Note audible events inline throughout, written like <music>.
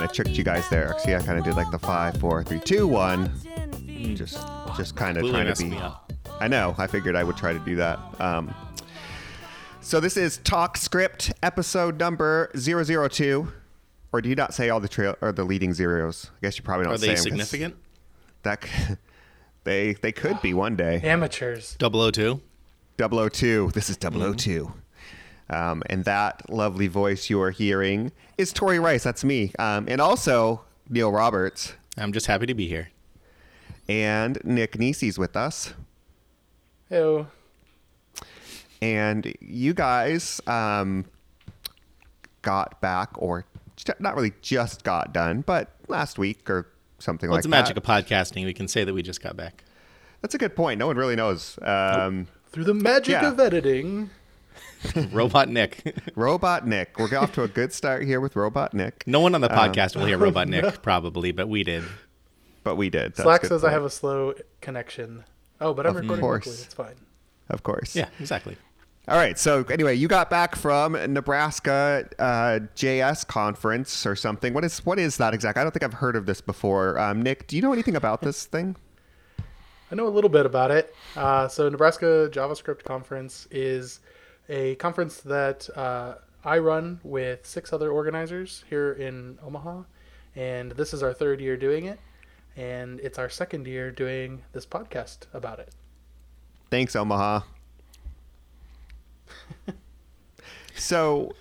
kind of tricked you guys there. See, I kind of did like the five, four, three, two, one. Just, just kind of trying to be. I know. I figured I would try to do that. Um, so this is Talk Script episode number 002. Or do you not say all the trail or the leading zeros? I guess you probably don't Are say they 'em 'cause significant? That c- <laughs> they they could be one day. Amateurs. 002. 002. This is 002. Um, and that lovely voice you are hearing is Tori Rice. That's me. Um, and also Neil Roberts I'm just happy to be here. and Nick Nisi's with us. Oh, And you guys um, got back, or not really just got done, but last week or something Well, like that. it's the that. magic of podcasting. We can say that we just got back. That's a good point. No one really knows. Um, through the magic Yeah. of editing. <laughs> Robot Nick. Robot Nick. We're off to a good start here with Robot Nick, no one on the Um, podcast will hear <laughs> Robot Nick probably, but we did. but we did. That's Slack good says I have a slow connection. Oh, but I'm Of recording course. locally. It's fine. Of course. Yeah, exactly. All right. So anyway, you got back from Nebraska uh, JS conference or something. What is what is that exactly? I don't think I've heard of this before. Um, Nick, do you know anything about <laughs> this thing? I know a little bit about it. Uh, so Nebraska JavaScript Conference is a conference that uh, I run with six other organizers here in Omaha, and this is our third year doing it, and it's our second year doing this podcast about it. Thanks, Omaha. <laughs> so,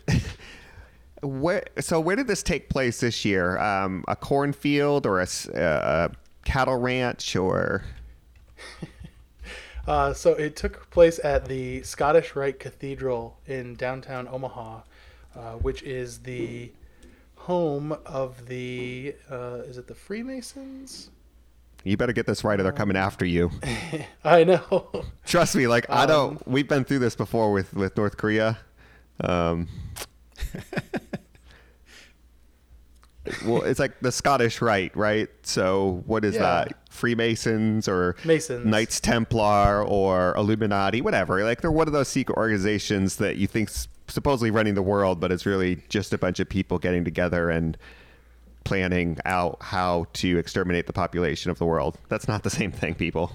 <laughs> where so where did this take place this year? Um, a cornfield or a, uh, a cattle ranch or? <laughs> Uh, so it took place at the Scottish Rite Cathedral in downtown Omaha, uh, which is the home of the uh, is it the Freemasons? You better get this right, or they're coming after you. <laughs> I know. Trust me, like I don't. We've been through this before with with North Korea. Um, <laughs> well, it's like the Scottish Rite, right? So what is Yeah. that? Freemasons or Masons. Knights Templar or Illuminati, whatever. Like they're one of those secret organizations that you think's supposedly running the world, but it's really just a bunch of people getting together and planning out how to exterminate the population of the world. That's not the same thing, people.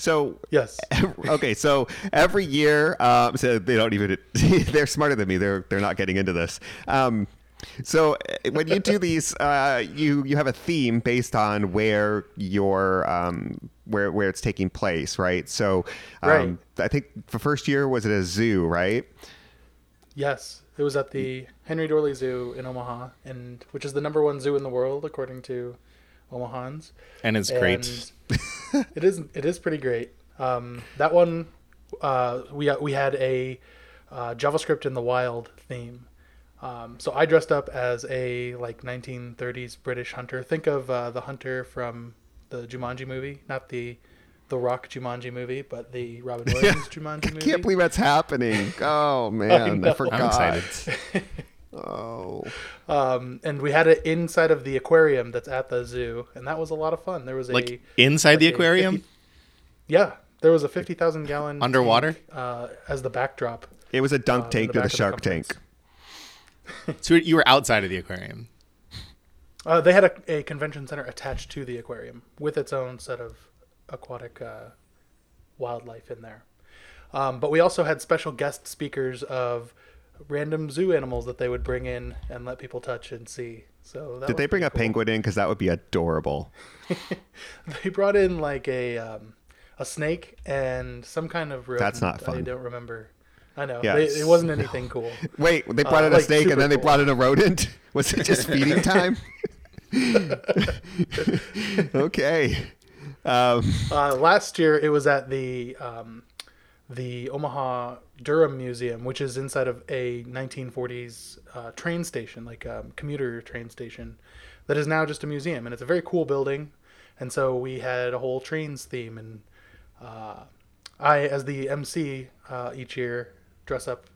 So Yes. <laughs> okay, so every year, um, so they don't even. <laughs> They're smarter than me. They're they're not getting into this. Um, so uh, when you do these, uh, you you have a theme based on where your um, where where it's taking place, right? So um, Right. I think the first year was at a zoo, right? Yes, it was at the Henry Doorly Zoo in Omaha, and which is the number one zoo in the world according to Omahans. And it's great. <laughs> It is it is pretty great. Um, that one, uh, we we had a uh, JavaScript in the wild theme. Um, so I dressed up as a like 1930s British hunter. Think of uh, the hunter from the Jumanji movie, not the the Rock Jumanji movie, but the Robin <laughs> Williams Jumanji movie. I can't believe that's happening. <laughs> Oh man, I, know. forgot. I'm excited. Oh, Um, and we had it inside of the aquarium that's at the zoo, and that was a lot of fun. There was a Like inside the like a aquarium? 50 yeah, there was a fifty thousand gallon Underwater? tank, uh, as the backdrop. it was a dunk Uh, tank the to the back of the shark conference. tank. <laughs> So you were outside of the aquarium. Uh, they had a, a convention center attached to the aquarium with its own set of aquatic uh, wildlife in there. Um, but we also had special guest speakers of random zoo animals that they would bring in and let people touch and see. So that Did they bring pretty a cool. penguin in? Because that would be adorable. <laughs> They brought in like a um, a snake and some kind of rodent. That's not fun. I don't remember. I know. Yeah, They- it wasn't anything <laughs> cool. Wait, they brought Uh, in a snake and then they cool. brought in a rodent? <laughs> Was it just feeding <laughs> time? okay. Um, Uh, last year it was at the um, the Omaha Durham Museum, which is inside of a 1940s uh, train station, like a commuter train station, that is now just a museum, and it's a very cool building. And so we had a whole trains theme, and uh, I, as the MC uh, each year, dress up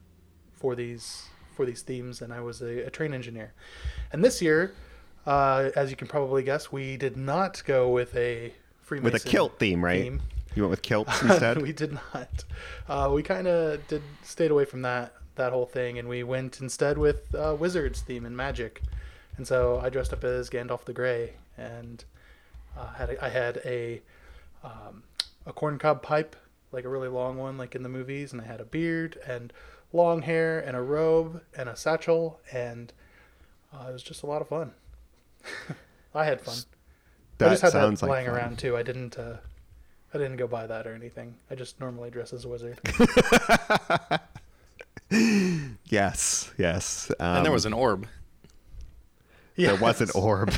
for these for these themes, and I was a, a train engineer. And this year, uh, as you can probably guess, we did not go with a Freemason with a kilt theme, right? theme. You went with kilts <laughs> instead? we did not. Uh, we kind of did stayed away from that that whole thing, and we went instead with uh, Wizards theme and magic. And so I dressed up as Gandalf the Grey, and uh, had a, I had a um, a corncob pipe, like a really long one, like in the movies, and I had a beard and long hair and a robe and a satchel, and uh, it was just a lot of fun. <laughs> I had fun. That I just had sounds that like lying fun. around too. I didn't. Uh, I didn't go buy that or anything. I just normally dress as a wizard. <laughs> Yes, yes. Um, and there was an orb. there was an orb.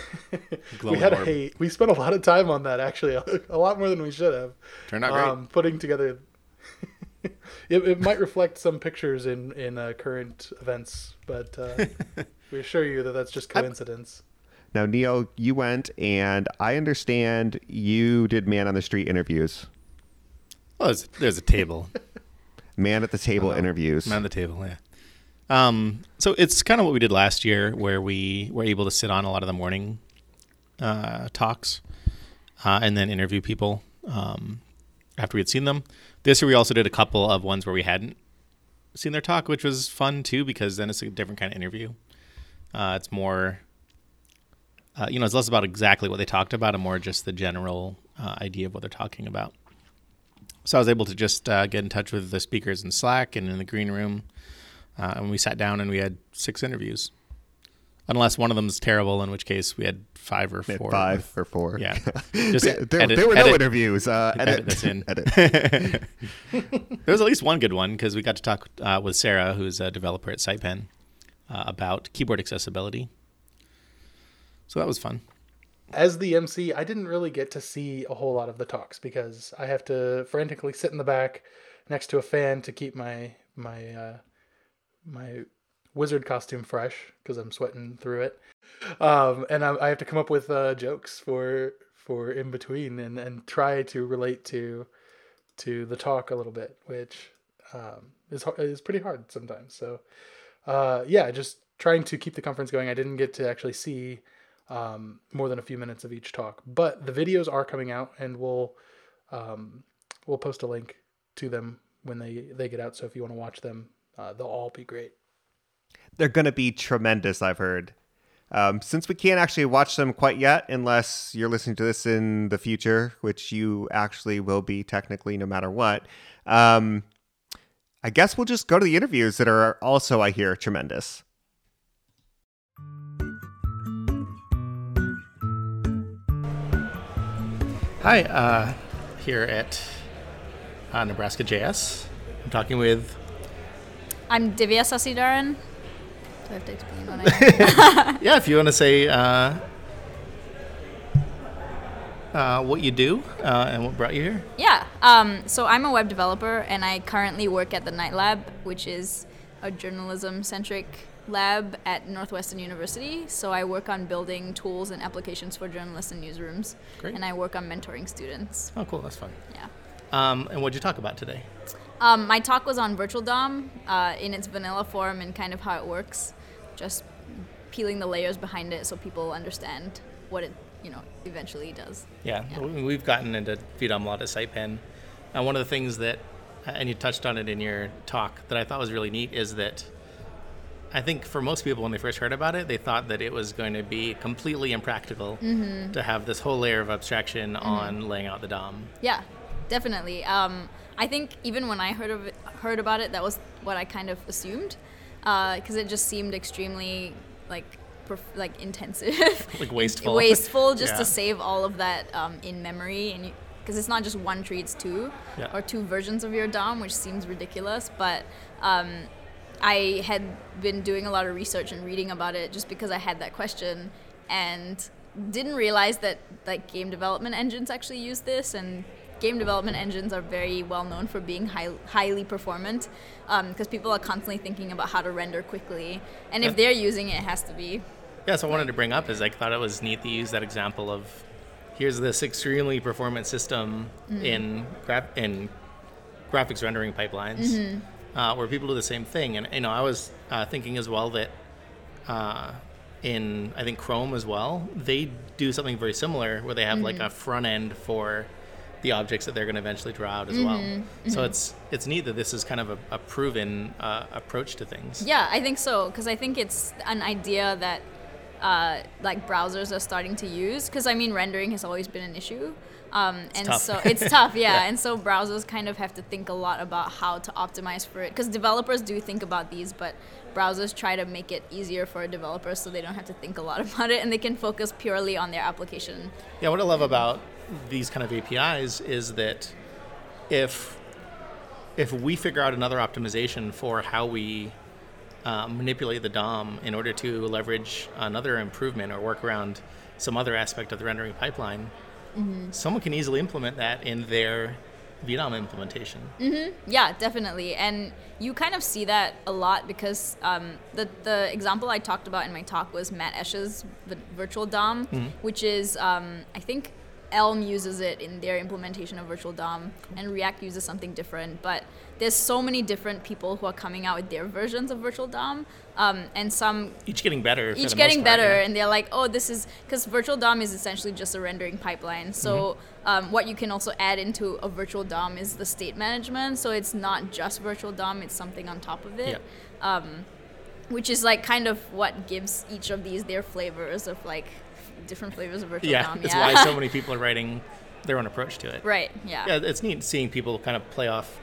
<laughs> We had orb. a. We spent a lot of time on that actually, <laughs> a lot more than we should have. Turned out great. Um, putting together. <laughs> it, it might reflect some pictures in in uh, current events, but uh, we assure you that that's just coincidence. now, Neil, you went, and I understand you did man on the street interviews, Well, there's, there's a table. man at the table Uh-huh. interviews. Man on the table, yeah. Um, so it's kind of what we did last year, where we were able to sit on a lot of the morning uh, talks uh, and then interview people um, after we had seen them. This year, we also did a couple of ones where we hadn't seen their talk, which was fun too, because then it's a different kind of interview. Uh, it's more, uh, you know, it's less about exactly what they talked about and more just the general uh, idea of what they're talking about. So I was able to just uh, get in touch with the speakers in Slack and in the green room, uh, and we sat down and we had six interviews. Unless one of them is terrible, in which case we had five or four. five with- or four. Yeah, <laughs> just there, there- edit- there were no edit- interviews. Uh, edit, edit this in. <laughs> edit. <laughs> there was at least one good one because we got to talk uh, with Sarah, who's a developer at SitePen, uh, about keyboard accessibility. So that was fun. As the MC, I didn't really get to see a whole lot of the talks because I have to frantically sit in the back next to a fan to keep my my uh, my wizard costume fresh because I'm sweating through it, um, and I, I have to come up with uh, jokes for for in between and, and try to relate to to the talk a little bit, which um, is is pretty hard sometimes. So uh, yeah, just trying to keep the conference going. I didn't get to actually see um, more than a few minutes of each talk, but the videos are coming out, and we'll um, we'll post a link to them when they they get out. So if you want to watch them, uh, they'll all be great. They're going to be tremendous, I've heard. Um, since we can't actually watch them quite yet, unless you're listening to this in the future, which you actually will be technically no matter what, um, I guess we'll just go to the interviews that are also, I hear, tremendous. Hi, uh, here at uh, Nebraska JS. I'm talking with I'm Divya Sasidharan. Do I have to explain what I <laughs> am? <laughs> yeah. If you want to say uh, uh, what you do uh, and what brought you here. yeah. Um, so I'm a web developer, and I currently work at the Knight Lab, which is a journalism-centric lab at Northwestern University. So I work on building tools and applications for journalists and newsrooms, Great. and I work on mentoring students. Oh, cool. That's fun. Yeah. Um, and what'd you talk about today? Um, my talk was on Virtual DOM uh, in its vanilla form and kind of how it works, just peeling the layers behind it so people understand what it, you know, eventually does. Yeah, Yeah. we- we've gotten into VDOM a lot at SitePen. And one of the things that, and you touched on it in your talk, that I thought was really neat is that I think for most people, when they first heard about it, they thought that it was going to be completely impractical to have this whole layer of abstraction on laying out the DOM. Yeah, definitely. Um, I think even when I heard of it, heard about it, that was what I kind of assumed, because it just seemed extremely like perf- like intensive, <laughs> Like wasteful. wasteful <laughs> just Yeah. to save all of that um, in memory, and because it's not just one tree, it's two Yeah. or two versions of your DOM, which seems ridiculous, but. Um, I had been doing a lot of research and reading about it just because I had that question and didn't realize that like game development engines actually use this and game development engines are very well known for being high, highly performant because people are constantly thinking about how to render quickly and if Yeah. they're using it it has to be Yeah, so I wanted to bring up is I thought it was neat to use that example of here's this extremely performant system in gra- in graphics rendering pipelines uh, where people do the same thing. And you know, I was uh, thinking as well that uh, in I think Chrome as well, they do something very similar where they have like a front end for the objects that they're going to eventually draw out as well. So it's it's neat that this is kind of a, a proven uh, approach to things. Yeah, I think so because I think it's an idea that uh, like browsers are starting to use because I mean rendering has always been an issue. Um, and tough. so it's tough, <laughs> yeah. Yeah. And so browsers kind of have to think a lot about how to optimize for it because developers do think about these, but browsers try to make it easier for developers so they don't have to think a lot <laughs> about it and they can focus purely on their application. Yeah, what I love about these kind of APIs is that if if we figure out another optimization for how we uh, manipulate the DOM in order to leverage another improvement or work around some other aspect of the rendering pipeline, someone can easily implement that in their VDOM implementation. Yeah, definitely. And you kind of see that a lot because um, the, the example I talked about in my talk was Matt Esch's v- virtual DOM, which is, um, I think Elm uses it in their implementation of virtual DOM, and React uses something different. But there's so many different people who are coming out with their versions of virtual DOM, um, and some Each getting better. each getting part, better yeah. and they're like oh this is because virtual dom is essentially just a rendering pipeline so Mm-hmm. um, what you can also add into a virtual dom is the state management so it's not just virtual dom it's something on top of it which is like kind of what gives each of these their flavors of like different flavors of virtual Yeah, dom that's yeah why so many <laughs> people are writing their own approach to it. right yeah yeah, it's neat seeing people kind of play off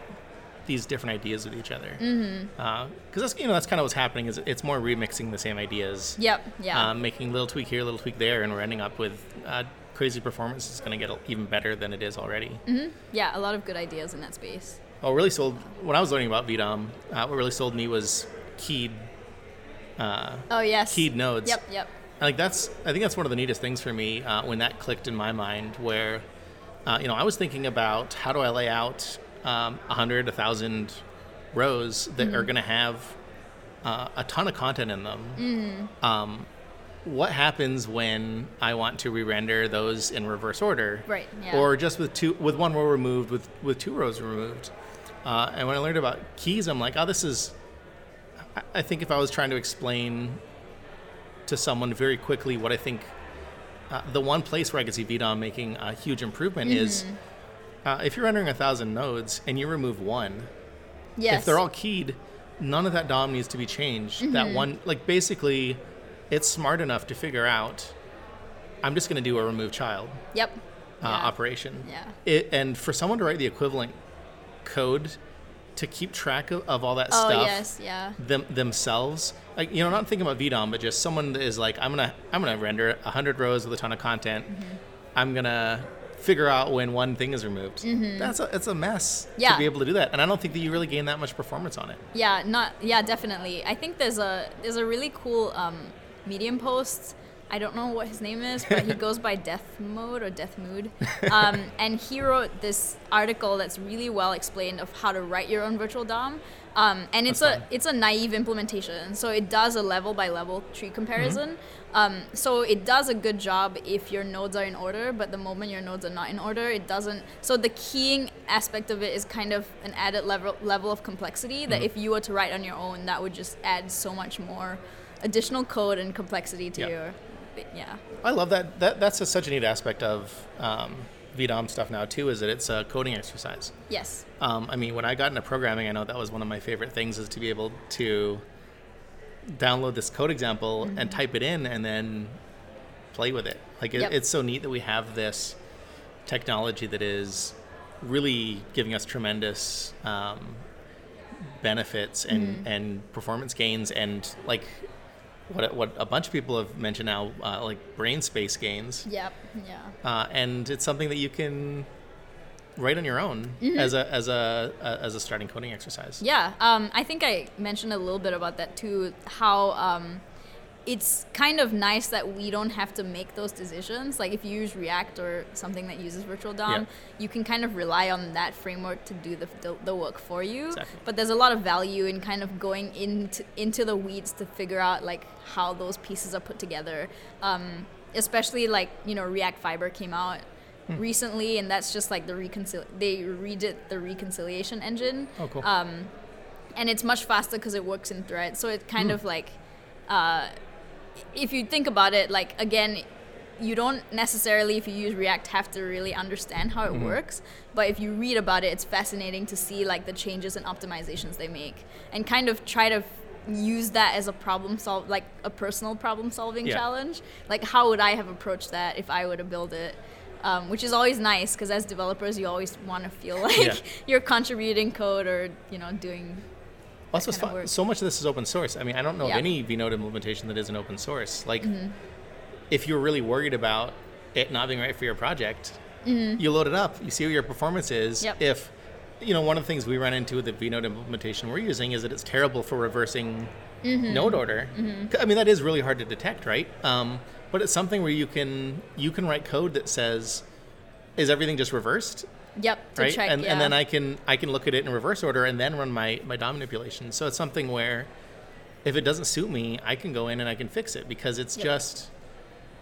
these different ideas with each other. Because mm-hmm. that's you know that's kind of what's happening is it's more remixing the same ideas, yep yeah um, making a little tweak here, a little tweak there, and we're ending up with uh, crazy performance. that's going to get even better than it is already. yeah a lot of good ideas in that space What really sold when I was learning about VDOM, uh, what really sold me was keyed oh yes keyed nodes. yep yep like that's I think that's one of the neatest things for me uh, when that clicked in my mind where uh, you know I was thinking about how do I lay out um, 100 1000 rows that are going to have uh, a ton of content in them. Um, what happens when I want to re-render those in reverse order? Right, yeah. or just with two with one row removed with with two rows removed. Uh, and when I learned about keys I'm like oh this is I think if I was trying to explain to someone very quickly what I think uh, the one place where I could see VDOM making a huge improvement is uh, if you're rendering a thousand nodes and you remove one, yes if they're all keyed, none of that DOM needs to be changed. That one, like basically, it's smart enough to figure out. I'm just going to do a remove child yep uh, Yeah. operation. Yeah. It, and for someone to write the equivalent code to keep track of, of all that oh stuff yes yeah them themselves like you know not thinking about VDOM but just someone that is like I'm gonna I'm gonna render 100 rows with a ton of content Mm-hmm. I'm gonna figure out when one thing is removed that's a it's a mess Mm-hmm. Yeah. to be able to do that and I don't think that you really gain that much performance on it Yeah, not yeah, definitely. I think there's a there's a really cool um, Medium post. I don't know what his name is, but he goes by <laughs> Death Mode or Death Mood, um, and he wrote this article that's really well explained of how to write your own virtual DOM. Um, and it's That's a fun. it's a naive implementation, so it does a level by level tree comparison. Um, so it does a good job if your nodes are in order, but the moment your nodes are not in order, it doesn't. So the keying aspect of it is kind of an added level level of complexity that if you were to write on your own, that would just add so much more additional code and complexity to Yeah. your yeah. I love that that that's a, such a neat aspect of um, VDOM stuff now too is that it's a coding exercise Yes. Um, I mean, when I got into programming, I know that was one of my favorite things is to be able to download this code example Mm-hmm. and type it in and then play with it. Like, it, Yep. it's so neat that we have this technology that is really giving us tremendous um, benefits and, Mm-hmm. and performance gains and like what, what a bunch of people have mentioned now, uh, like brain space gains Yep. Yeah. uh, and it's something that you can write on your own Mm-hmm. as a as a, a as a starting coding exercise. Yeah, um, I think I mentioned a little bit about that too. How um, it's kind of nice that we don't have to make those decisions. Like if you use React or something that uses Virtual DOM, Yeah. you can kind of rely on that framework to do the, the, the work for you. Exactly. But there's a lot of value in kind of going into into the weeds to figure out like how those pieces are put together. Um, especially like you know React Fiber came out Hmm. recently, and that's just like the reconcil they redid the reconciliation engine Oh, cool. um, and it's much faster because it works in threads. So it Hmm. kind of like, uh, if you think about it, like again, you don't necessarily, if you use React, have to really understand how it Mm-hmm. works. But if you read about it, it's fascinating to see like the changes and optimizations they make, and kind of try to use that as a problem solve, like a personal problem solving Yeah. challenge. Like how would I have approached that if I were to build it? Um, which is always nice because as developers, you always want to feel <laughs> like Yeah. you're contributing code or you know doing. Also, fun. so much of this is open source. I mean, I don't know Yeah. Mm-hmm. of any vNode implementation that isn't open source. Like, if you're really worried about it not being right for your project, you load it up. You see what your performance is. Mm-hmm. Yep. If you know, one of the things we run into with the vNode implementation we're using is that it's terrible for reversing Mm-hmm. node order. I mean, that is really hard to detect, right? Um, but it's something where you can you can write code that says, "Is everything just reversed?" Yep. To right? check. and, yeah. and then I can I can look at it in reverse order and then run my my DOM manipulation. So it's something where if it doesn't suit me, I can go in and I can fix it because it's Yep. just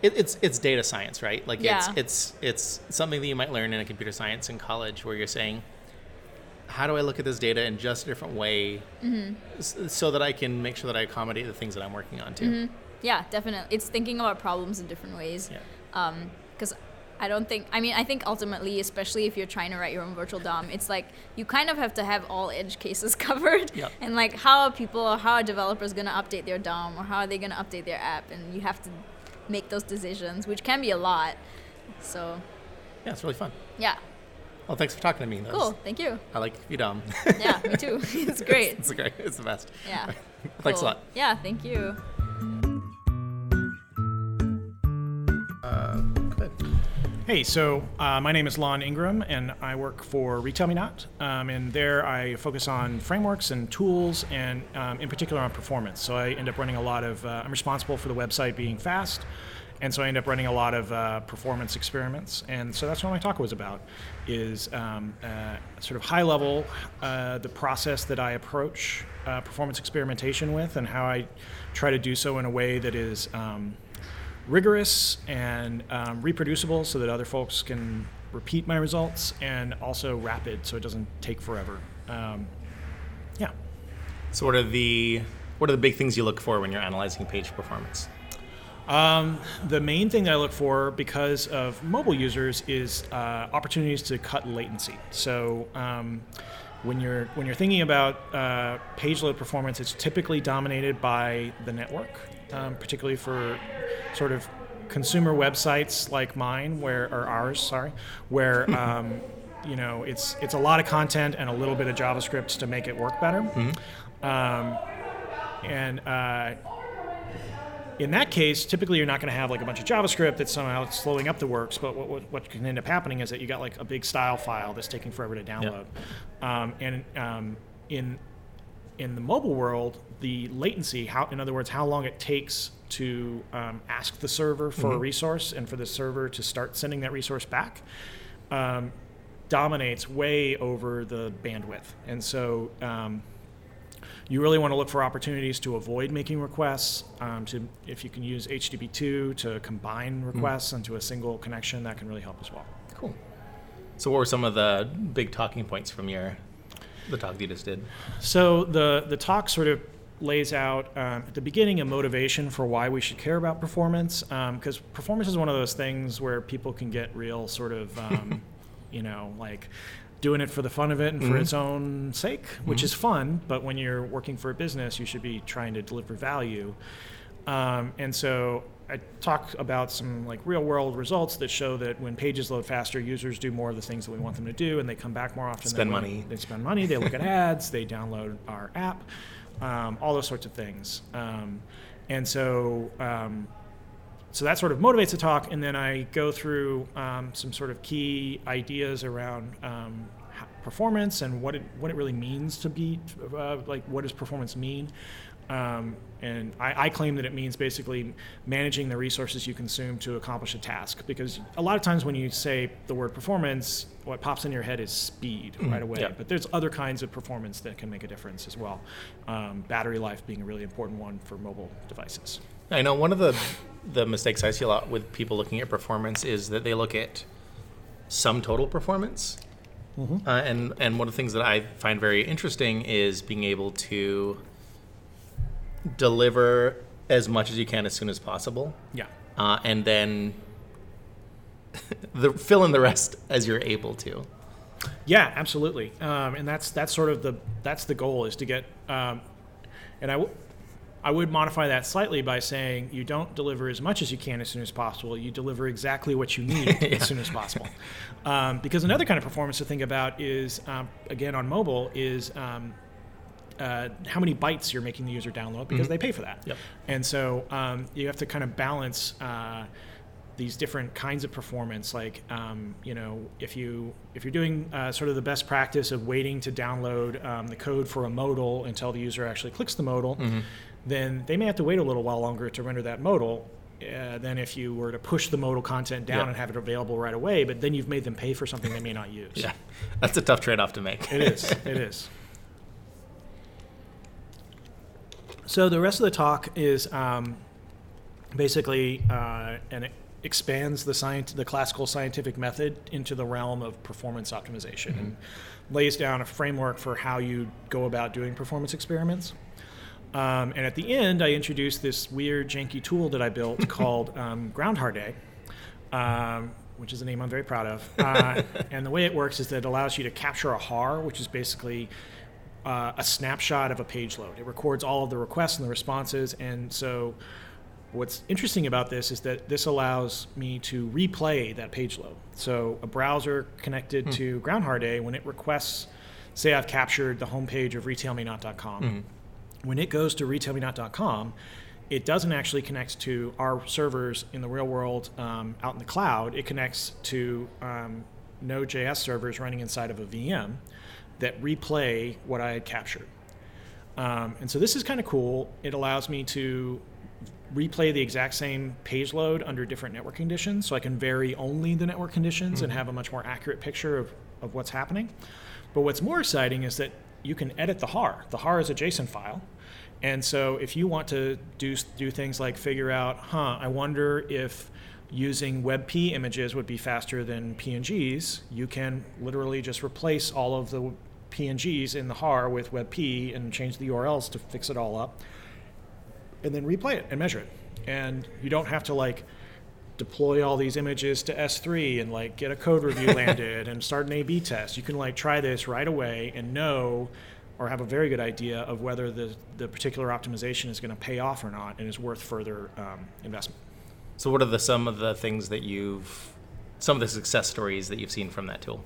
it, it's it's data science, right? Like Yeah. it's it's it's something that you might learn in a computer science in college where you're saying, how do I look at this data in just a different way, Mm-hmm. so that I can make sure that I accommodate the things that I'm working on too. Mm-hmm. Yeah, definitely. It's thinking about problems in different ways. Yeah. because I don't think I mean I think ultimately, especially if you're trying to write your own virtual DOM, it's like you kind of have to have all edge cases <laughs> covered. Yep. And like how are people how are developers gonna update their DOM or how are they gonna update their app and you have to make those decisions, which can be a lot. So Yeah, it's really fun. yeah. Well, thanks for talking to me. That was- Cool. Thank you. I like VDOM. Yeah, me too. <laughs> <laughs> it's great. it's great. It's the best. Yeah. Thanks a lot. Yeah, thank you. Hey, so uh, my name is Lon Ingram, and I work for Retail Me Not. Um, and there I focus on frameworks and tools, and um, in particular on performance. So I end up running a lot of, uh, I'm responsible for the website being fast, and so I end up running a lot of uh, performance experiments. And so that's what my talk was about, is um, uh, sort of high level, uh, the process that I approach uh, performance experimentation with, and how I try to do so in a way that is um, rigorous and um, reproducible so that other folks can repeat my results and also rapid so it doesn't take forever. Um, yeah. So what are the what are the big things you look for when you're analyzing page performance? Um, the main thing that I look for because of mobile users is uh, opportunities to cut latency. So um, when you're when you're thinking about uh, page load performance, it's typically dominated by the network, um, particularly for sort of consumer websites like mine, where or ours, sorry, where <laughs> um, you know it's it's a lot of content and a little bit of JavaScript to make it work better. Um, and uh, in that case, typically you're not going to have like a bunch of JavaScript that's somehow slowing up the works. But what, what, what can end up happening is that you got like a big style file that's taking forever to download. Um, and um, in in the mobile world, the latency, how in other words, how long it takes to um, ask the server for a resource and for the server to start sending that resource back, um, dominates way over the bandwidth. And so. Um, you really want to look for opportunities to avoid making requests. Um, to if you can use HTTP2 to combine requests into a single connection, that can really help as well. Cool. So what were some of the big talking points from your the talk that you just did? So the the talk sort of lays out um, at the beginning a motivation for why we should care about performance, because performance is one of those things where people can get real sort of, um, <laughs> you know, like doing it for the fun of it and for its own sake, which is fun. But when you're working for a business, you should be trying to deliver value. Um, and so I talk about some like real world results that show that when pages load faster, users do more of the things that we want them to do, and they come back more often. Spend They- money. They spend money. They look at <laughs> ads. They download our app. Um, all those sorts of things. Um, and so. Um, so that sort of motivates the talk, and then I go through um, some sort of key ideas around um, performance and what it what it really means to be uh, like what does performance mean. Um, and I, I claim that it means basically managing the resources you consume to accomplish a task. Because a lot of times when you say the word performance, what pops in your head is speed right away. yeah. But there's other kinds of performance that can make a difference as well. Um, battery life being a really important one for mobile devices. I know one of the the mistakes I see a lot with people looking at performance is that they look at sum total performance. Uh, and and one of the things that I find very interesting is being able to deliver as much as you can as soon as possible, Yeah. uh, and then <laughs> the fill in the rest as you're able to. Yeah, absolutely. Um, and that's that's sort of the that's the goal is to get. Um, and I, w- I would modify that slightly by saying you don't deliver as much as you can as soon as possible. You deliver exactly what you need <laughs> as soon as possible. Um, because another kind of performance to think about is um, again on mobile is. Uh, how many bytes you're making the user download because they pay for that. Yep. And so um, you have to kind of balance uh, these different kinds of performance. Like um, you know, if you if you're doing uh, sort of the best practice of waiting to download um, the code for a modal until the user actually clicks the modal, then they may have to wait a little while longer to render that modal. Uh, than if you were to push the modal content down Yeah. and have it available right away, but then you've made them pay for something they may not use. <laughs> Yeah, that's a tough trade off to make. It is. <laughs> It is. So the rest of the talk is um, basically, uh, and it expands the science, the classical scientific method into the realm of performance optimization, and lays down a framework for how you go about doing performance experiments. Um, and at the end, I introduced this weird, janky tool that I built <laughs> called um, GroundHard um, which is a name I'm very proud of. Uh, <laughs> and the way it works is that it allows you to capture a HAR, which is basically uh, a snapshot of a page load. It records all of the requests and the responses. And so, what's interesting about this is that this allows me to replay that page load. So, a browser connected to GroundHard when it requests, say, I've captured the homepage of retailmenot.com when it goes to retailmenot.com, it doesn't actually connect to our servers in the real world um, out in the cloud. It connects to um, Node.js servers running inside of a VM that replay what I had captured. Um, and so this is kind of cool. It allows me to replay the exact same page load under different network conditions. So I can vary only the network conditions and have a much more accurate picture of, of what's happening. But what's more exciting is that you can edit the HAR. The HAR is a JSON file. And so if you want to do, do things like figure out, huh, I wonder if using WebP images would be faster than PNGs, you can literally just replace all of the PNGs in the HAR with WebP and change the URLs to fix it all up and then replay it and measure it. And you don't have to like deploy all these images to S3 and like get a code review <laughs> landed and start an A/B test. You can like try this right away and know or have a very good idea of whether the the particular optimization is going to pay off or not and is worth further um, investment. So, what are the some of the things that you've, some of the success stories that you've seen from that tool?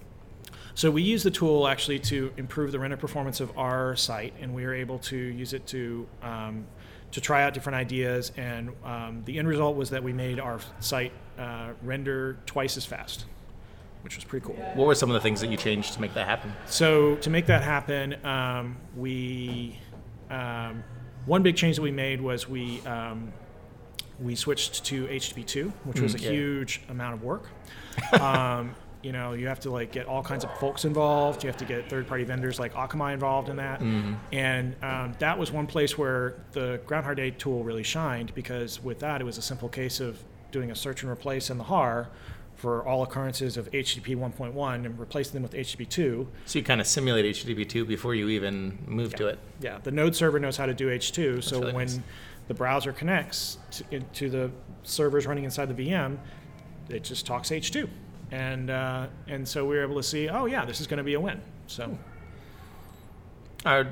So we use the tool actually to improve the render performance of our site, and we were able to use it to um, to try out different ideas. And um, the end result was that we made our site uh, render twice as fast, which was pretty cool. What were some of the things that you changed to make that happen? So to make that happen, um, we um, one big change that we made was we um, we switched to HTTP2, which was a Mm, yeah. huge amount of work. <laughs> um, you know, you have to like get all kinds of folks involved. You have to get third-party vendors like Akamai involved in that, Mm-hmm. and um, that was one place where the GroundHard Day tool really shined because with that it was a simple case of doing a search and replace in the HAR for all occurrences of HTTP 1.1 and replacing them with HTTP 2. So, you kind of simulate HTTP2 before you even move to it. Yeah, the node server knows how to do H2. so really when nice. the browser connects to, to the servers running inside the VM, it just talks H2. And, uh, and so we were able to see, oh, yeah, this is going to be a win. So Are,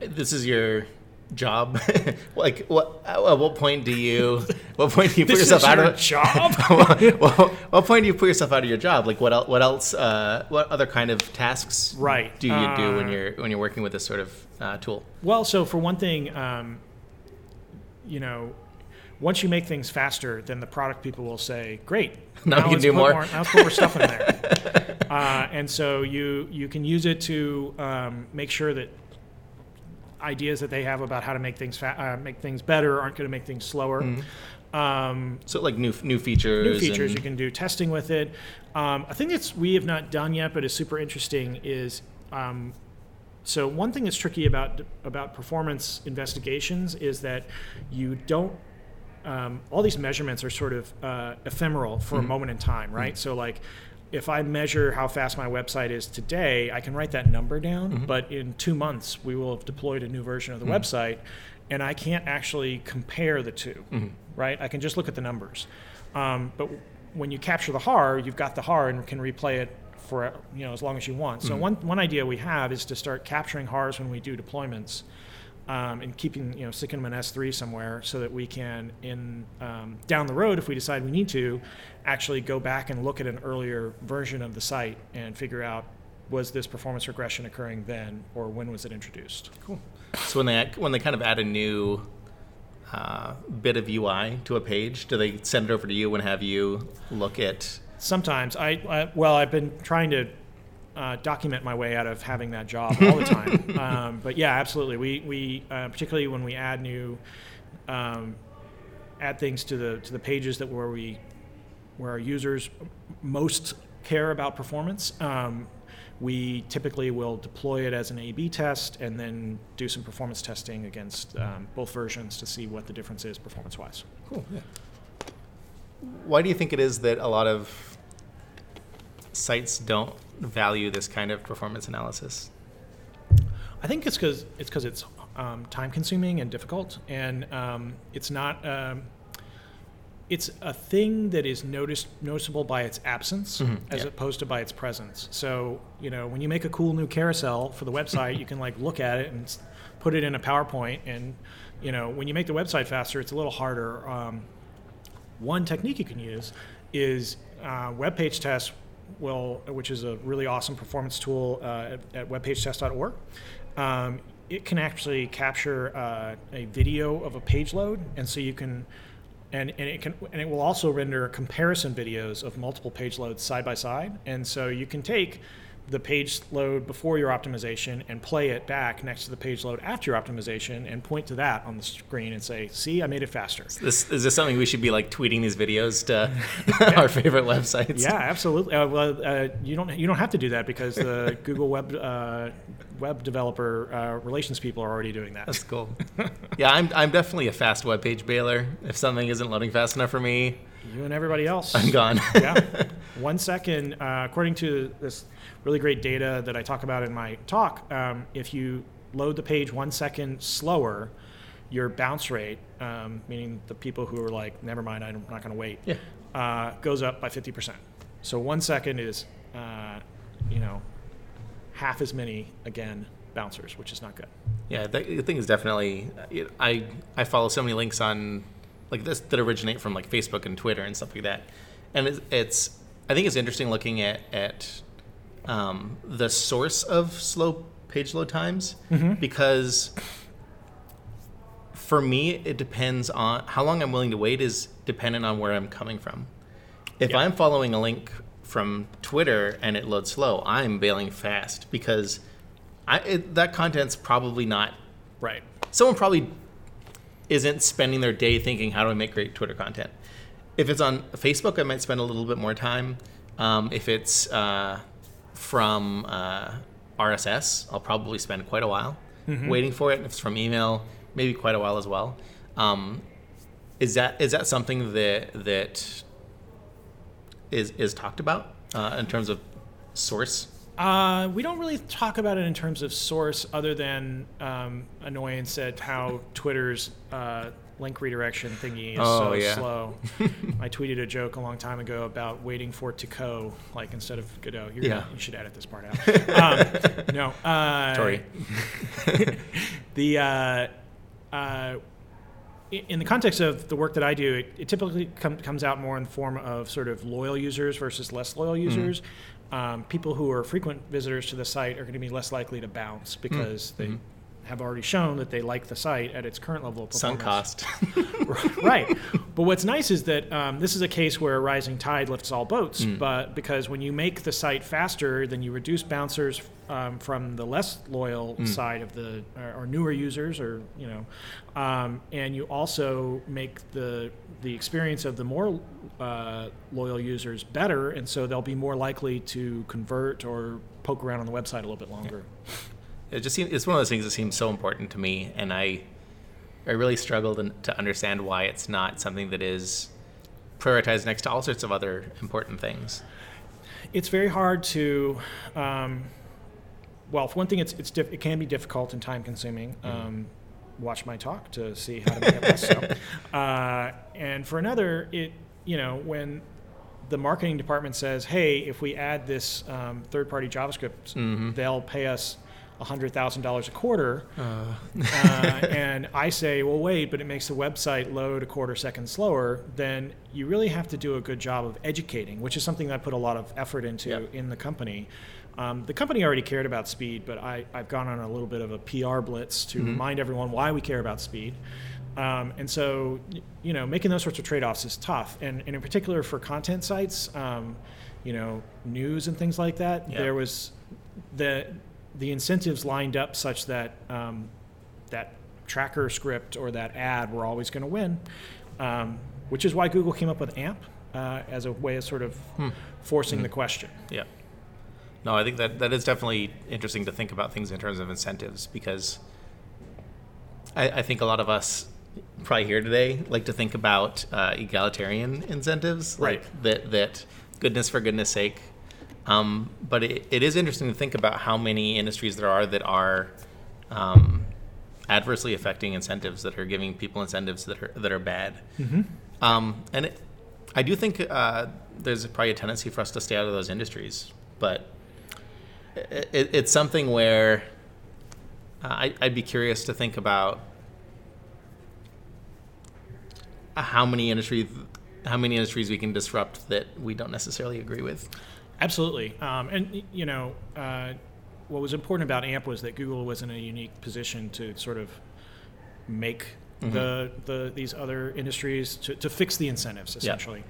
this is your job. <laughs> like, what? At what point do you? What point do you <laughs> put yourself out your of? <laughs> job. well, what point do you put yourself out of your job? Like, what else? What else? Uh, what other kind of tasks? Right. Do you do when Uh, you're when you're working with this sort of uh, tool? Well, so for one thing, um, you know, once you make things faster, then the product people will say, "Great, <laughs> Now we can do put more." Now let's put more stuff in there." <laughs> uh, and so you you can use it to um, make sure that ideas that they have about how to make things fa- uh, make things better aren't going to make things slower. Um, So, like new new features. new features you can do testing with it um, i think that's we have not done yet but is super interesting is um, so one thing that's tricky about about performance investigations is that you don't um, all these measurements are sort of uh, ephemeral for a moment in time right? So like if i measure how fast my website is today i can write that number down but in two months we will have deployed a new version of the website and i can't actually compare the 2 right? I can just look at the numbers. Um, but when you capture the HAR, you've got the HAR and can replay it for you know as long as you want. So one one idea we have is to start capturing HARs when we do deployments. Um, and keeping you know sticking them in S3 somewhere so that we can in um, down the road if we decide we need to actually go back and look at an earlier version of the site and figure out was this performance regression occurring then or when was it introduced Cool. So when they when they kind of add a new uh, bit of UI to a page, do they send it over to you and have you look at? sometimes I, I well i've been trying to uh, document my way out of having that job all the time <laughs> um, but yeah absolutely we, we uh, particularly when we add new um, add things to the to the pages that where we where our users most care about performance um, we typically will deploy it as an A/B test and then do some performance testing against um, both versions to see what the difference is performance-wise. Cool. Yeah. Why do you think it is that a lot of sites don't value this kind of performance analysis? I think it's because it's because it's um, time consuming and difficult, and um, it's not. Um, it's a thing that is noticed noticeable by its absence as yeah. opposed to by its presence. So you know when you make a cool new carousel for the website, you can like look at it and put it in a PowerPoint, and you know when you make the website faster, it's a little harder. Um, one technique you can use is uh, web page test will which is a really awesome performance tool uh, at, at webpagetest.org um, it can actually capture uh, a video of a page load and so you can and, and it can and it will also render comparison videos of multiple page loads side by side. And so you can take the page load before your optimization and play it back next to the page load after your optimization and point to that on the screen and say see i made it faster This is this something we should be like tweeting these videos to <laughs> <laughs> our favorite websites? Yeah, absolutely. Uh, well, uh, you don't you don't have to do that because the <laughs> Google Web uh, web developer uh, relations people are already doing that. That's cool. yeah, I'm, I'm definitely a fast web page bailer. If something isn't loading fast enough for me, You and everybody else. I'm gone. yeah, one second. Uh, according to this really great data that I talk about in my talk, um, if you load the page one second slower, your bounce rate, um, meaning the people who are like, "Never mind, I'm not going to wait," Yeah. uh, goes up by fifty percent. So one second is, uh, you know, half as many again bouncers, which is not good. Yeah, the, the thing is definitely I I follow so many links on like this that originate from like Facebook and Twitter and stuff like that, and it's, it's I think it's interesting looking at at um, the source of slow page load times because for me it depends on how long I'm willing to wait is dependent on where I'm coming from. If Yeah. I'm following a link from Twitter and it loads slow, I'm bailing fast because I, it, that content's probably not. Right. Someone probably isn't spending their day thinking, "How do I make great Twitter content?" If it's on Facebook, I might spend a little bit more time. Um, if it's uh, from uh, RSS, I'll probably spend quite a while waiting for it. If it's from email, maybe quite a while as well. Um, is that is that something that that is is talked about uh, in terms of source? Uh, we don't really talk about it in terms of source, other than um, annoyance at how Twitter's uh, link redirection thingy is Oh, so yeah. slow. <laughs> I tweeted a joke a long time ago about waiting for it to co, like instead of Godot. You're Yeah. gonna, you should edit this part out. um, <laughs> no. Uh, Sorry. <laughs> the uh, uh, in the context of the work that I do, it, it typically com- comes out more in the form of sort of loyal users versus less loyal users. Um, people who are frequent visitors to the site are going to be less likely to bounce because they have already shown that they like the site at its current level of Sunk performance cost. <laughs> right. But what's nice is that um, this is a case where a rising tide lifts all boats. But because when you make the site faster, then you reduce bouncers um, from the less loyal side of the or, or newer users, or you know, um, and you also make the the experience of the more uh, loyal users better, and so they'll be more likely to convert or poke around on the website a little bit longer. it just seems it's one of those things that seems so important to me and i i really struggle to, to understand why it's not something that is prioritized next to all sorts of other important things. It's very hard to um, well for one thing it's, it's diff- it can be difficult and time consuming um, watch my talk to see how to make it less so uh, and for another it you know when the marketing department says, "Hey, if we add this um, third-party JavaScript, they'll pay us hundred thousand dollars a quarter." Uh, and I say, "Well, wait, but it makes the website load a quarter second slower." Then you really have to do a good job of educating, which is something that I put a lot of effort into Yep. in the company. Um, the company already cared about speed, but I, I've gone on a little bit of a PR blitz to remind everyone why we care about speed. Um, and so, you know, making those sorts of trade-offs is tough, and, and in particular for content sites, um, you know, news and things like that. Yeah. There was the the incentives lined up such that um, that tracker script or that ad were always going to win, um, which is why Google came up with AMP uh, as a way of sort of forcing the question. Yeah. No, I think that that is definitely interesting to think about things in terms of incentives because I, I think a lot of us probably here today like to think about uh, egalitarian incentives, Right. like that that goodness for goodness sake. Um, but it, it is interesting to think about how many industries there are that are um, adversely affecting incentives that are giving people incentives that are that are bad. Um, and it, I do think uh, there's probably a tendency for us to stay out of those industries, but it, it, it's something where uh, I, I'd be curious to think about how many industries how many industries we can disrupt that we don't necessarily agree with. Absolutely. Um, and, you know, uh, what was important about AMP was that Google was in a unique position to sort of make the, the these other industries to, to fix the incentives, essentially.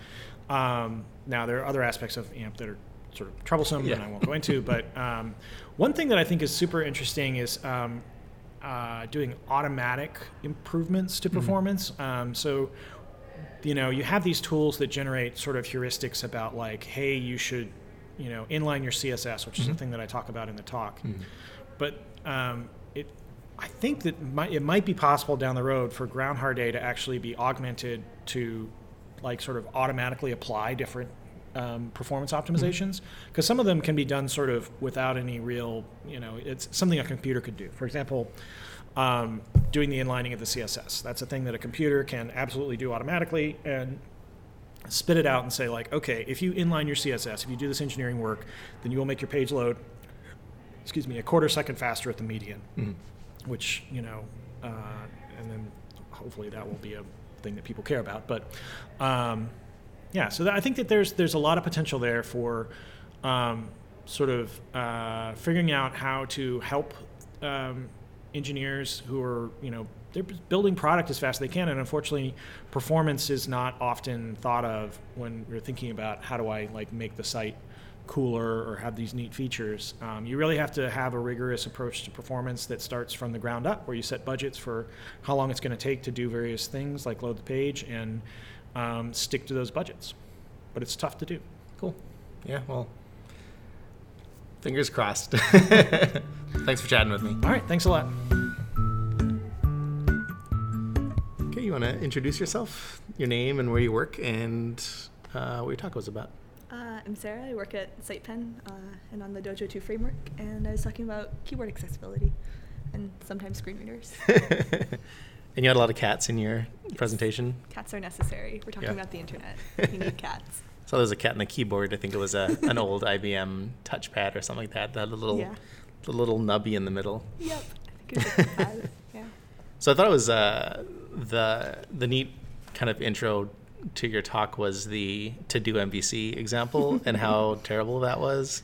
Um, now, there are other aspects of AMP that are sort of troublesome and I won't go into, but um, one thing that I think is super interesting is um, uh, doing automatic improvements to performance. Um, so, you know, you have these tools that generate sort of heuristics about like, hey, you should, you know, inline your CSS, which is the thing that I talk about in the talk. But um, it, I think that it might be possible down the road for Ground Hard Day to actually be augmented to, like, sort of automatically apply different um, performance optimizations because some of them can be done sort of without any real, you know, it's something a computer could do. For example, um, doing the inlining of the CSS. That's a thing that a computer can absolutely do automatically and spit it out and say like, okay, if you inline your CSS, if you do this engineering work, then you will make your page load, excuse me, a quarter second faster at the median, which you know, uh, and then hopefully that will be a thing that people care about. But um, yeah, so that, I think that there's there's a lot of potential there for um, sort of uh, figuring out how to help um, engineers who are you know they're building product as fast as they can, and unfortunately, performance is not often thought of when you're thinking about how do I like make the site cooler or have these neat features. Um, you really have to have a rigorous approach to performance that starts from the ground up, where you set budgets for how long it's going to take to do various things like load the page and um, stick to those budgets. But it's tough to do. Cool. Yeah, well, fingers crossed. <laughs> Thanks for chatting with me. All right, thanks a lot. Okay, you want to introduce yourself, your name, and where you work, and uh, what your talk was about? Uh, I'm Sarah. I work at SitePen uh, and on the Dojo 2 framework, and I was talking about keyboard accessibility and sometimes screen readers. <laughs> and you had a lot of cats in your presentation. cats are necessary. We're talking Yeah. about the internet. You need <laughs> cats. So there's a cat and the keyboard. I think it was a, an old IBM touchpad or something like that. That had a little, Yeah. the little nubby in the middle. Yep. I think it was a. <laughs> Yeah. So I thought it was uh, the the neat kind of intro to your talk was the TodoMVC example and how <laughs> terrible that was.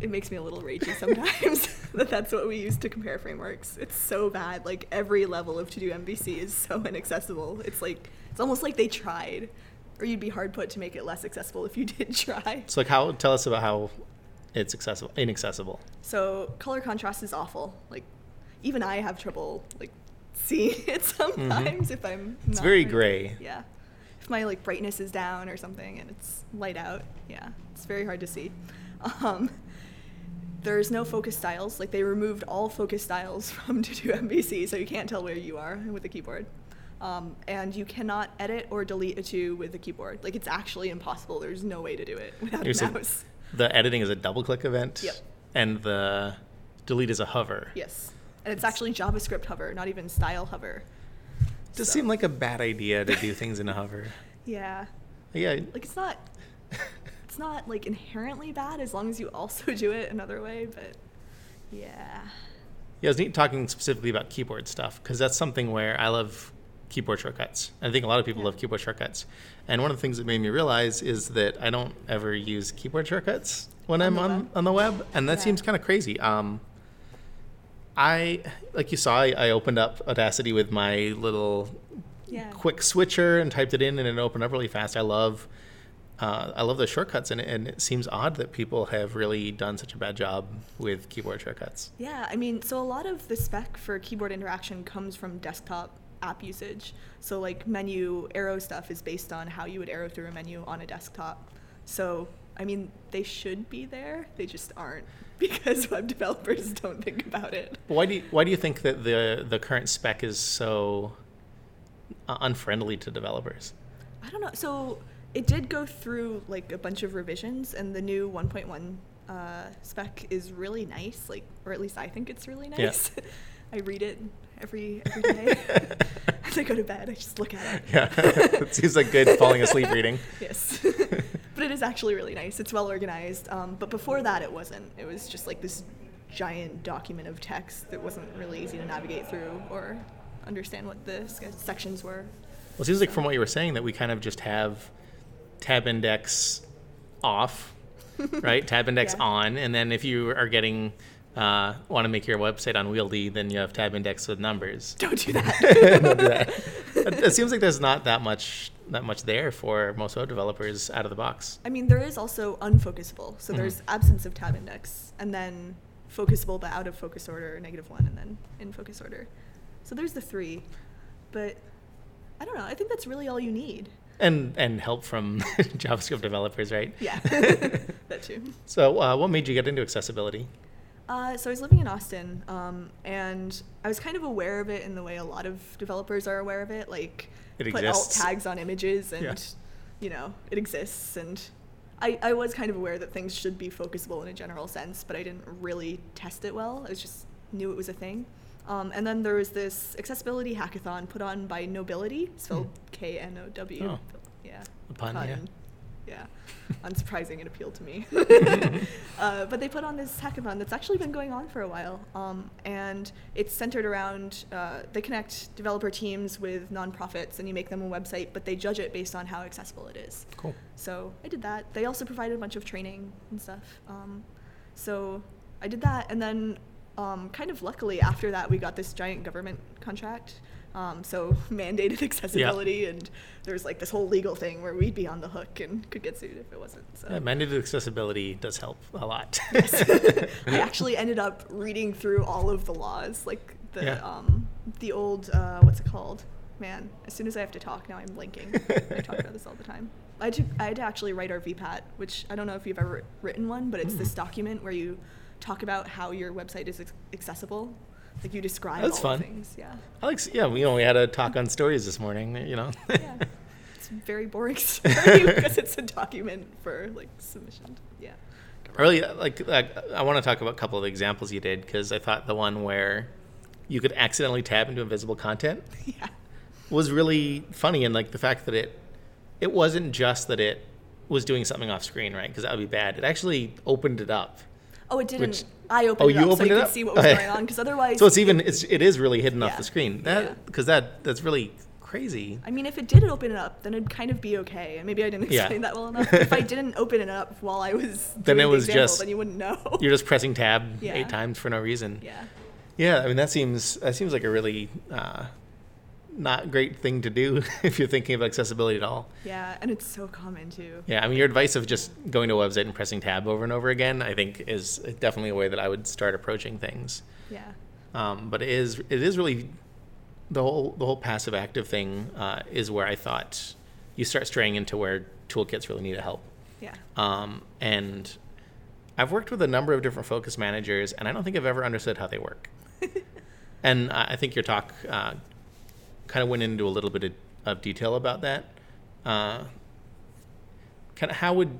It makes me a little ragey sometimes <laughs> that that's what we use to compare frameworks. It's so bad. Like every level of TodoMVC is so <laughs> inaccessible. It's like it's almost like they tried, or you'd be hard put to make it less accessible if you <laughs> did try. So like how tell us about how it's accessible inaccessible. So color contrast is awful. Like even I have trouble like seeing it sometimes if I'm. Mm-hmm. It's very very- gray. Yeah. If my like brightness is down or something and it's light out, yeah, it's very hard to see. Um, there's no focus styles. Like they removed all focus styles <laughs> from TodoMVC, so you can't tell where you are with the keyboard. Um, and you cannot edit or delete a two with the keyboard. Like it's actually impossible. There's no way to do it <laughs> without You a said mouse. The editing is a double click event. Yep. And the delete is a hover. Yes. And it's actually JavaScript hover, not even style hover. Does So- seem like a bad idea to do things in a hover. <laughs> Yeah. Yeah, Like it's not it's not like inherently bad as long as you also <laughs> do it another way, but yeah. Yeah, it was neat talking specifically about keyboard stuff because that's something where I love keyboard shortcuts. I think a lot of people Yeah. love keyboard shortcuts. And one of the things that made me realize is that I don't ever use keyboard shortcuts when On I'm on, web? on the web. And that Yeah. seems kind of crazy. Um, I, like you saw, I, I opened up Audacity with my little Yeah. quick switcher and typed it in and it opened up really fast. I love uh, I love the shortcuts and it, and it seems odd that people have really done such a bad job with keyboard shortcuts. Yeah, I mean, so a lot of the spec for keyboard interaction comes from desktop app usage. So like menu arrow stuff is based on how you would arrow through a menu on a desktop. So I mean, they should be there. They just aren't <laughs> because web developers don't think about it. Why do you, why do you think that the the current spec is so uh, unfriendly to developers? I don't know. So it did go through like a bunch of revisions, and the new 1.1 uh, spec is really nice. Like, or at least I think it's really Yeah. nice. <laughs> I read it every every <laughs> day. <laughs> As I go to bed, I just look at it. Yeah, it seems like good falling asleep reading. yes, but it is actually really nice. It's well organized. Um, but before that, it wasn't. It was just like this giant document of text that wasn't really easy to navigate through or understand what the sections were. Well, it seems like from what you were saying that we kind of just have tab index off, <laughs> right? tab index Yeah. on, and then if you are getting uh, want to make your website unwieldy, then you have tab index with numbers. Don't do that. <laughs> Don't do that. <laughs> It, seems like there's not that much that much there for most web developers out of the box. I mean, there is also unfocusable. So Mhm. there's absence of tab index, and then focusable but out of focus order, negative one, and then in focus order. So there's the three. But I don't know. I think that's really all you need. And and help from <laughs> JavaScript developers, right? Yeah, <laughs> that too. So, uh, what made you get into accessibility? Uh, so I was living in Austin, um, and I was kind of aware of it in the way a lot of developers are aware of it, like It put alt tags on images, and Yeah. you know it exists. And I, I was kind of aware that things should be focusable in a general sense, but I didn't really test it well. I was just knew it was a thing. Um, and then there was this accessibility hackathon put on by Knowbility, spelled K N O W. Hmm. Oh. Yeah. A pun, yeah. Yeah. Unsurprising, it appealed to me. <laughs> <laughs> uh, but they put on this hackathon that's actually been going on for a while. Um, and it's centered around, uh, they connect developer teams with nonprofits and you make them a website, but they judge it based on how accessible it is. Cool. So I did that. They also provided a bunch of training and stuff. Um, so I did that, and then um, kind of luckily after that, we got this giant government contract. Um, so <laughs> mandated accessibility, and there was like this whole legal thing where we'd be on the hook and could get sued if it wasn't. So Yeah, mandated accessibility does help a lot. <laughs> <laughs> I actually ended up reading through all of the laws, like the Yeah. um, the old uh, what's it called? Man, as soon as I have to talk, now I'm blinking. I talk about this all the time. I had, to, I had to actually write our VPAT, which I don't know if you've ever written one, but it's this document where you talk about how your website is accessible. Like you describe That's all fun. things. Yeah. Alex, yeah, we, you know, we had a talk on stories this morning, you know. <laughs> Yeah. <laughs> It's very boring <laughs> story because it's a document for like submission. Yeah. Early, uh, like, like I want to talk about a couple of examples you did because I thought the one where you could accidentally tab into invisible content Yeah. was really funny, and like the fact that it it wasn't just that it was doing something off screen, right? Because that would be bad. It actually opened it up. Oh, it didn't. Which- I opened Oh, it you up so opened you it could up? see what was Okay. going on. Because otherwise, So it's even it's it is really hidden off the screen. Yeah. That because that that's really crazy. I mean, if it did open it up, then it'd kind of be okay. And maybe I didn't Yeah. explain that well enough. if I <laughs> didn't open it up while I was Then it the was example, just- then you wouldn't know. <laughs> You're just pressing tab Yeah. eight times for no reason. yeah. Yeah, I mean that seems that seems like a really uh, not great thing to do <laughs> if you're thinking of accessibility at all. Yeah, and it's so common too. Yeah, I mean your advice of just going to a website and pressing tab over and over again, I think is definitely a way that I would start approaching things. Yeah. Um, but it is it is really the whole the whole passive active thing uh, is where I thought you start straying into where toolkits really need to help. Yeah. Um, and I've worked with a number of different focus managers, and I don't think I've ever understood how they work. <laughs> and I I think your talk uh, kind of went into a little bit of, of detail about that. Uh, kind of how would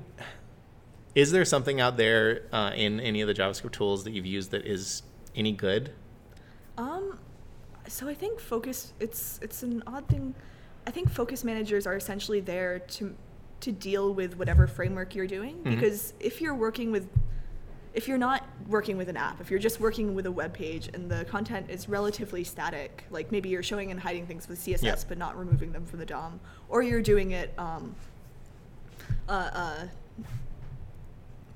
is there something out there uh, in any of the JavaScript tools that you've used that is any good? Um, so I think focus. It's it's an odd thing. I think focus managers are essentially there to to deal with whatever framework you're doing Mm-hmm. because if you're working with if you're not working with an app, if you're just working with a web page and the content is relatively static, like maybe you're showing and hiding things with CSS Yeah. but not removing them from the DOM, or you're doing it, um, uh, uh,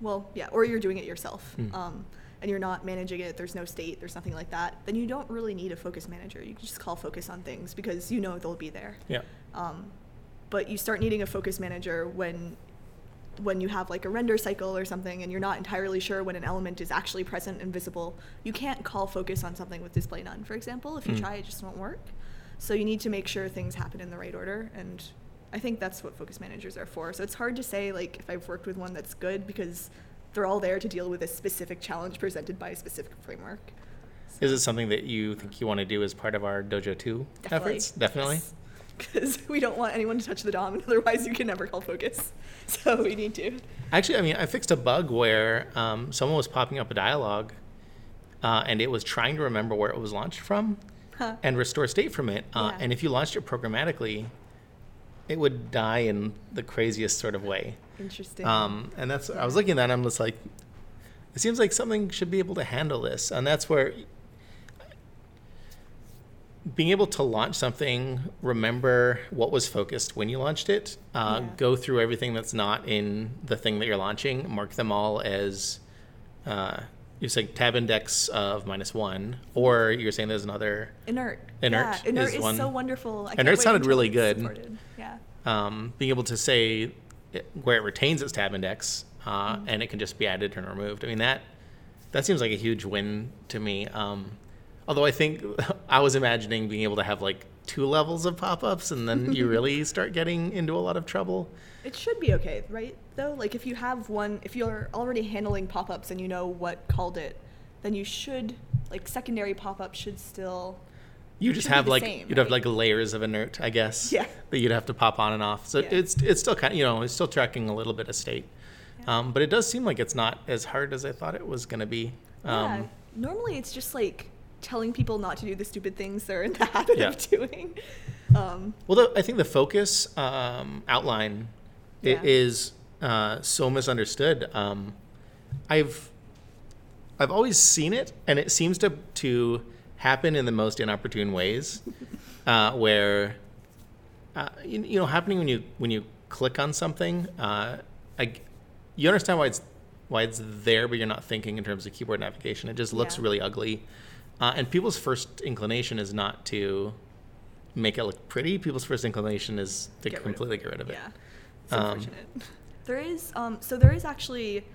well, yeah, or you're doing it yourself, Mm. um, and you're not managing it, there's no state, there's nothing like that, then you don't really need a focus manager. You can just call focus on things because you know they'll be there. Yeah. Um, but you start needing a focus manager when when you have like a render cycle or something and you're not entirely sure when an element is actually present and visible. You can't call focus on something with display none, for example. If you Mm. try, it just won't work. So you need to make sure things happen in the right order and I think that's what focus managers are for. So it's hard to say like if I've worked with one that's good because they're all there to deal with a specific challenge presented by a specific framework. Is it something that you think you want to do as part of our Dojo 2 efforts? Definitely. Because <laughs> we don't want anyone to touch the DOM, and <laughs> otherwise you can never call focus. <laughs> So we need to. Actually, I mean, I fixed a bug where um, someone was popping up a dialogue uh, and it was trying to remember where it was launched from Huh. and restore state from it. Uh, Yeah. And if you launched it programmatically, it would die in the craziest sort of way. Interesting. Um, and that's, I was looking at that and I'm just like, it seems like something should be able to handle this. And that's where being able to launch something, remember what was focused when you launched it, uh, Yeah. go through everything that's not in the thing that you're launching, mark them all as uh, you're saying tab index of minus one, or you're saying there's another. Inert. Inert Yeah, Inert is is, one- so wonderful. I Inert sounded really good. supported. Yeah. Um, being able to say it, where it retains its tab index, uh, Mm-hmm. and it can just be added and removed. I mean that that seems like a huge win to me. Um, although I think <laughs> I was imagining being able to have like two levels of pop-ups, and then you <laughs> really start getting into a lot of trouble. It should be okay, right? Though, like if you have one, if you're already handling pop-ups and you know what called it, then you should like secondary pop-ups should still. You just have like same, you'd have like layers of inert, I guess. Yeah. That you'd have to pop on and off. So Yeah. it's it's still kind of you know it's still tracking a little bit of state, Yeah. um, but it does seem like it's not as hard as I thought it was going to be. yeah. Um, Normally, it's just like telling people not to do the stupid things they're in the <laughs> habit Yeah. of doing. Um, Well, the, I think the focus um, outline Yeah. is uh, so misunderstood. Um, I've I've always seen it, and it seems to to happen in the most inopportune ways, <laughs> uh, where uh, you, you know happening when you when you click on something. Uh, I, you understand why it's why it's there, but you're not thinking in terms of keyboard navigation. It just looks Yeah. really ugly, uh, and people's first inclination is not to make it look pretty. People's first inclination is to Get completely get rid of it. Yeah, it's Um, unfortunate. <laughs> There is um, so there is actually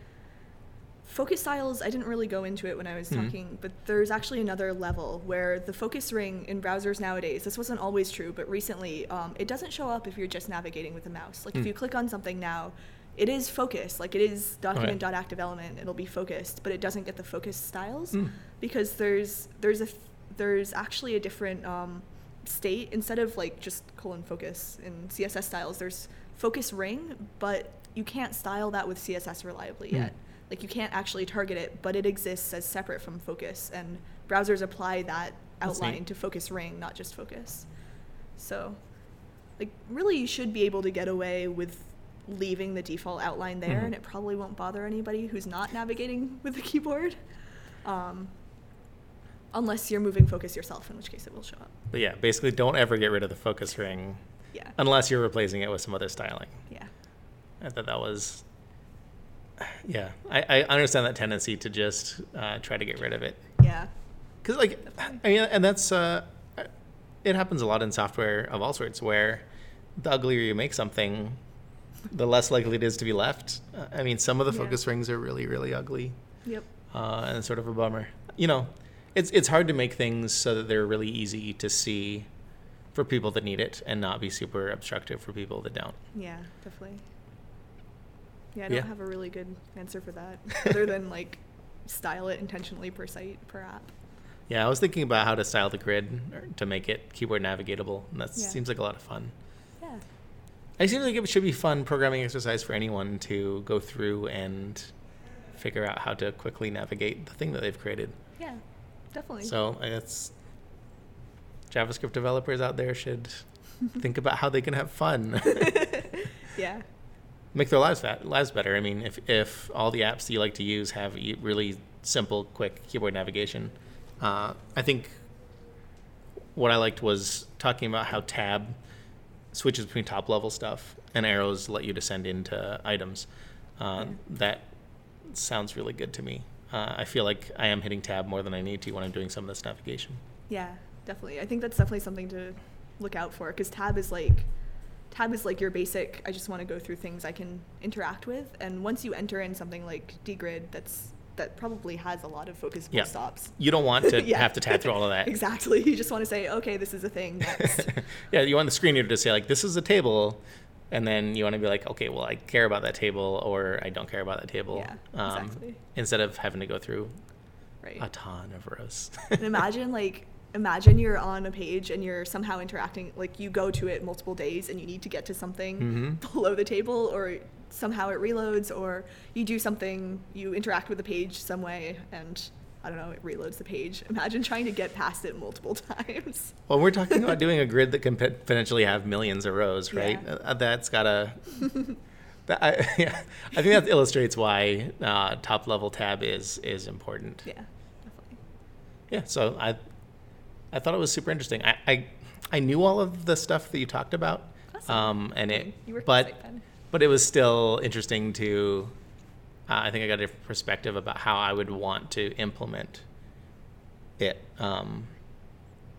focus styles. I didn't really go into it when I was Mhm. talking, but there's actually another level where the focus ring in browsers nowadays. This wasn't always true, but recently um, it doesn't show up if you're just navigating with the mouse. Like if Hmm. you click on something now. It is focused, like it is document.active element. It'll be focused, but it doesn't get the focus styles Hmm. Because there's there's a there's actually a different um, state instead of like just colon focus in css styles there's focus ring but you can't style that with css reliably Hmm. yet like you can't actually target it but it exists as separate from focus and browsers apply that That's outline neat. to focus ring not just focus so like really you should be able to get away with leaving the default outline there Mhm. and it probably won't bother anybody who's not navigating with the keyboard um, unless you're moving focus yourself in which case it will show up But yeah, basically, don't ever get rid of the focus ring yeah unless you're replacing it with some other styling. yeah I thought that was, yeah, I, I understand that tendency to just uh, try to get rid of it. yeah Because, like, Definitely. I mean, and that's, uh, it happens a lot in software of all sorts where the uglier you make something, the less likely it is to be left. Uh, I mean, some of the Yeah. focus rings are really, really ugly. yep uh, and sort of a bummer. You know, it's it's hard to make things so that they're really easy to see for people that need it, and not be super obstructive for people that don't. yeah definitely yeah i don't Yeah. have a really good answer for that other than like style it intentionally per site per app Yeah, I was thinking about how to style the grid to make it keyboard navigatable, and that Yeah. seems like a lot of fun. yeah It seems like it should be fun programming exercise for anyone to go through and figure out how to quickly navigate the thing that they've created. yeah definitely So it's JavaScript developers out there should <laughs> think about how they can have fun. <laughs> yeah make their lives fat, lives better. I mean, if if all the apps that you like to use have e- really simple, quick keyboard navigation, uh, I think what I liked was talking about how tab switches between top level stuff and arrows let you descend into items. Uh, That sounds really good to me. Uh, I feel like I am hitting tab more than I need to when I'm doing some of this navigation. Yeah, definitely. I think that's definitely something to look out for because tab is like tab is like your basic I just want to go through things I can interact with and once you enter in something like dgrid that's that probably has a lot of focusable Yeah. stops. You don't want to <laughs> Yeah. have to tab through all of that. <laughs> Exactly. You just want to say, okay, this is a thing. <laughs> Yeah, you want the screen reader to say like this is a table, and then you want to be like, okay, well I care about that table or I don't care about that table. Yeah, exactly. Instead of having to go through right. a ton of rows. <laughs> and imagine like imagine you're on a page and you're somehow interacting like you go to it multiple days and you need to get to something Mhm. <laughs> below the table or somehow it reloads or you do something you interact with the page some way and I don't know, it reloads the page. Imagine trying to get past it multiple <laughs> times. well, we're talking about doing a grid that can potentially have millions of rows, right? Yeah. Uh, that's gotta. <laughs> that, I, <laughs> yeah, I think that illustrates why uh, top level tab is is important. Yeah, definitely. yeah so i i thought it was super interesting i i, I knew all of the stuff that you talked about Awesome. um and it but but it was still interesting to uh, i think i got a different perspective about how i would want to implement it um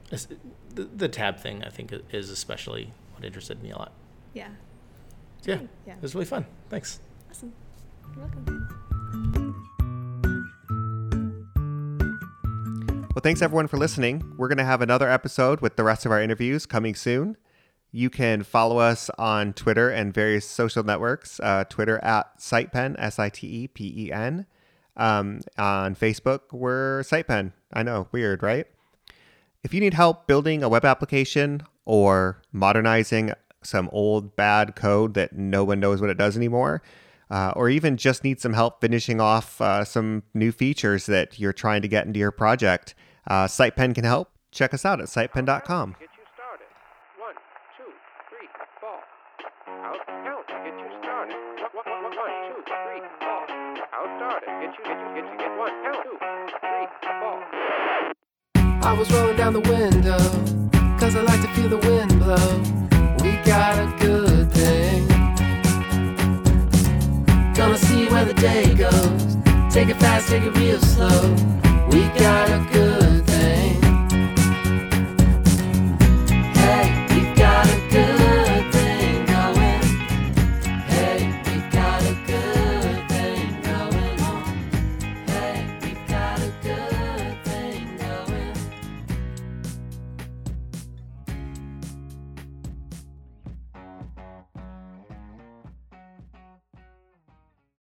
the, the tab thing i think is especially what interested me a lot Yeah. so yeah, Yeah. it was really fun thanks Awesome. You're welcome. Well, thanks everyone for listening. We're going to have another episode with the rest of our interviews coming soon. You can follow us on Twitter and various social networks. Uh, Twitter at SitePen, S I T E P E N. Um, on Facebook, we're SitePen. I know, weird, right? If you need help building a web application or modernizing some old bad code that no one knows what it does anymore, uh, or even just need some help finishing off uh, some new features that you're trying to get into your project, uh, SitePen can help. Check us out at sitepen.com. I was rolling down the window, cause I like to feel the wind blow. We got a good thing. Gonna see where the day goes. Take it fast, take it real slow. We got a good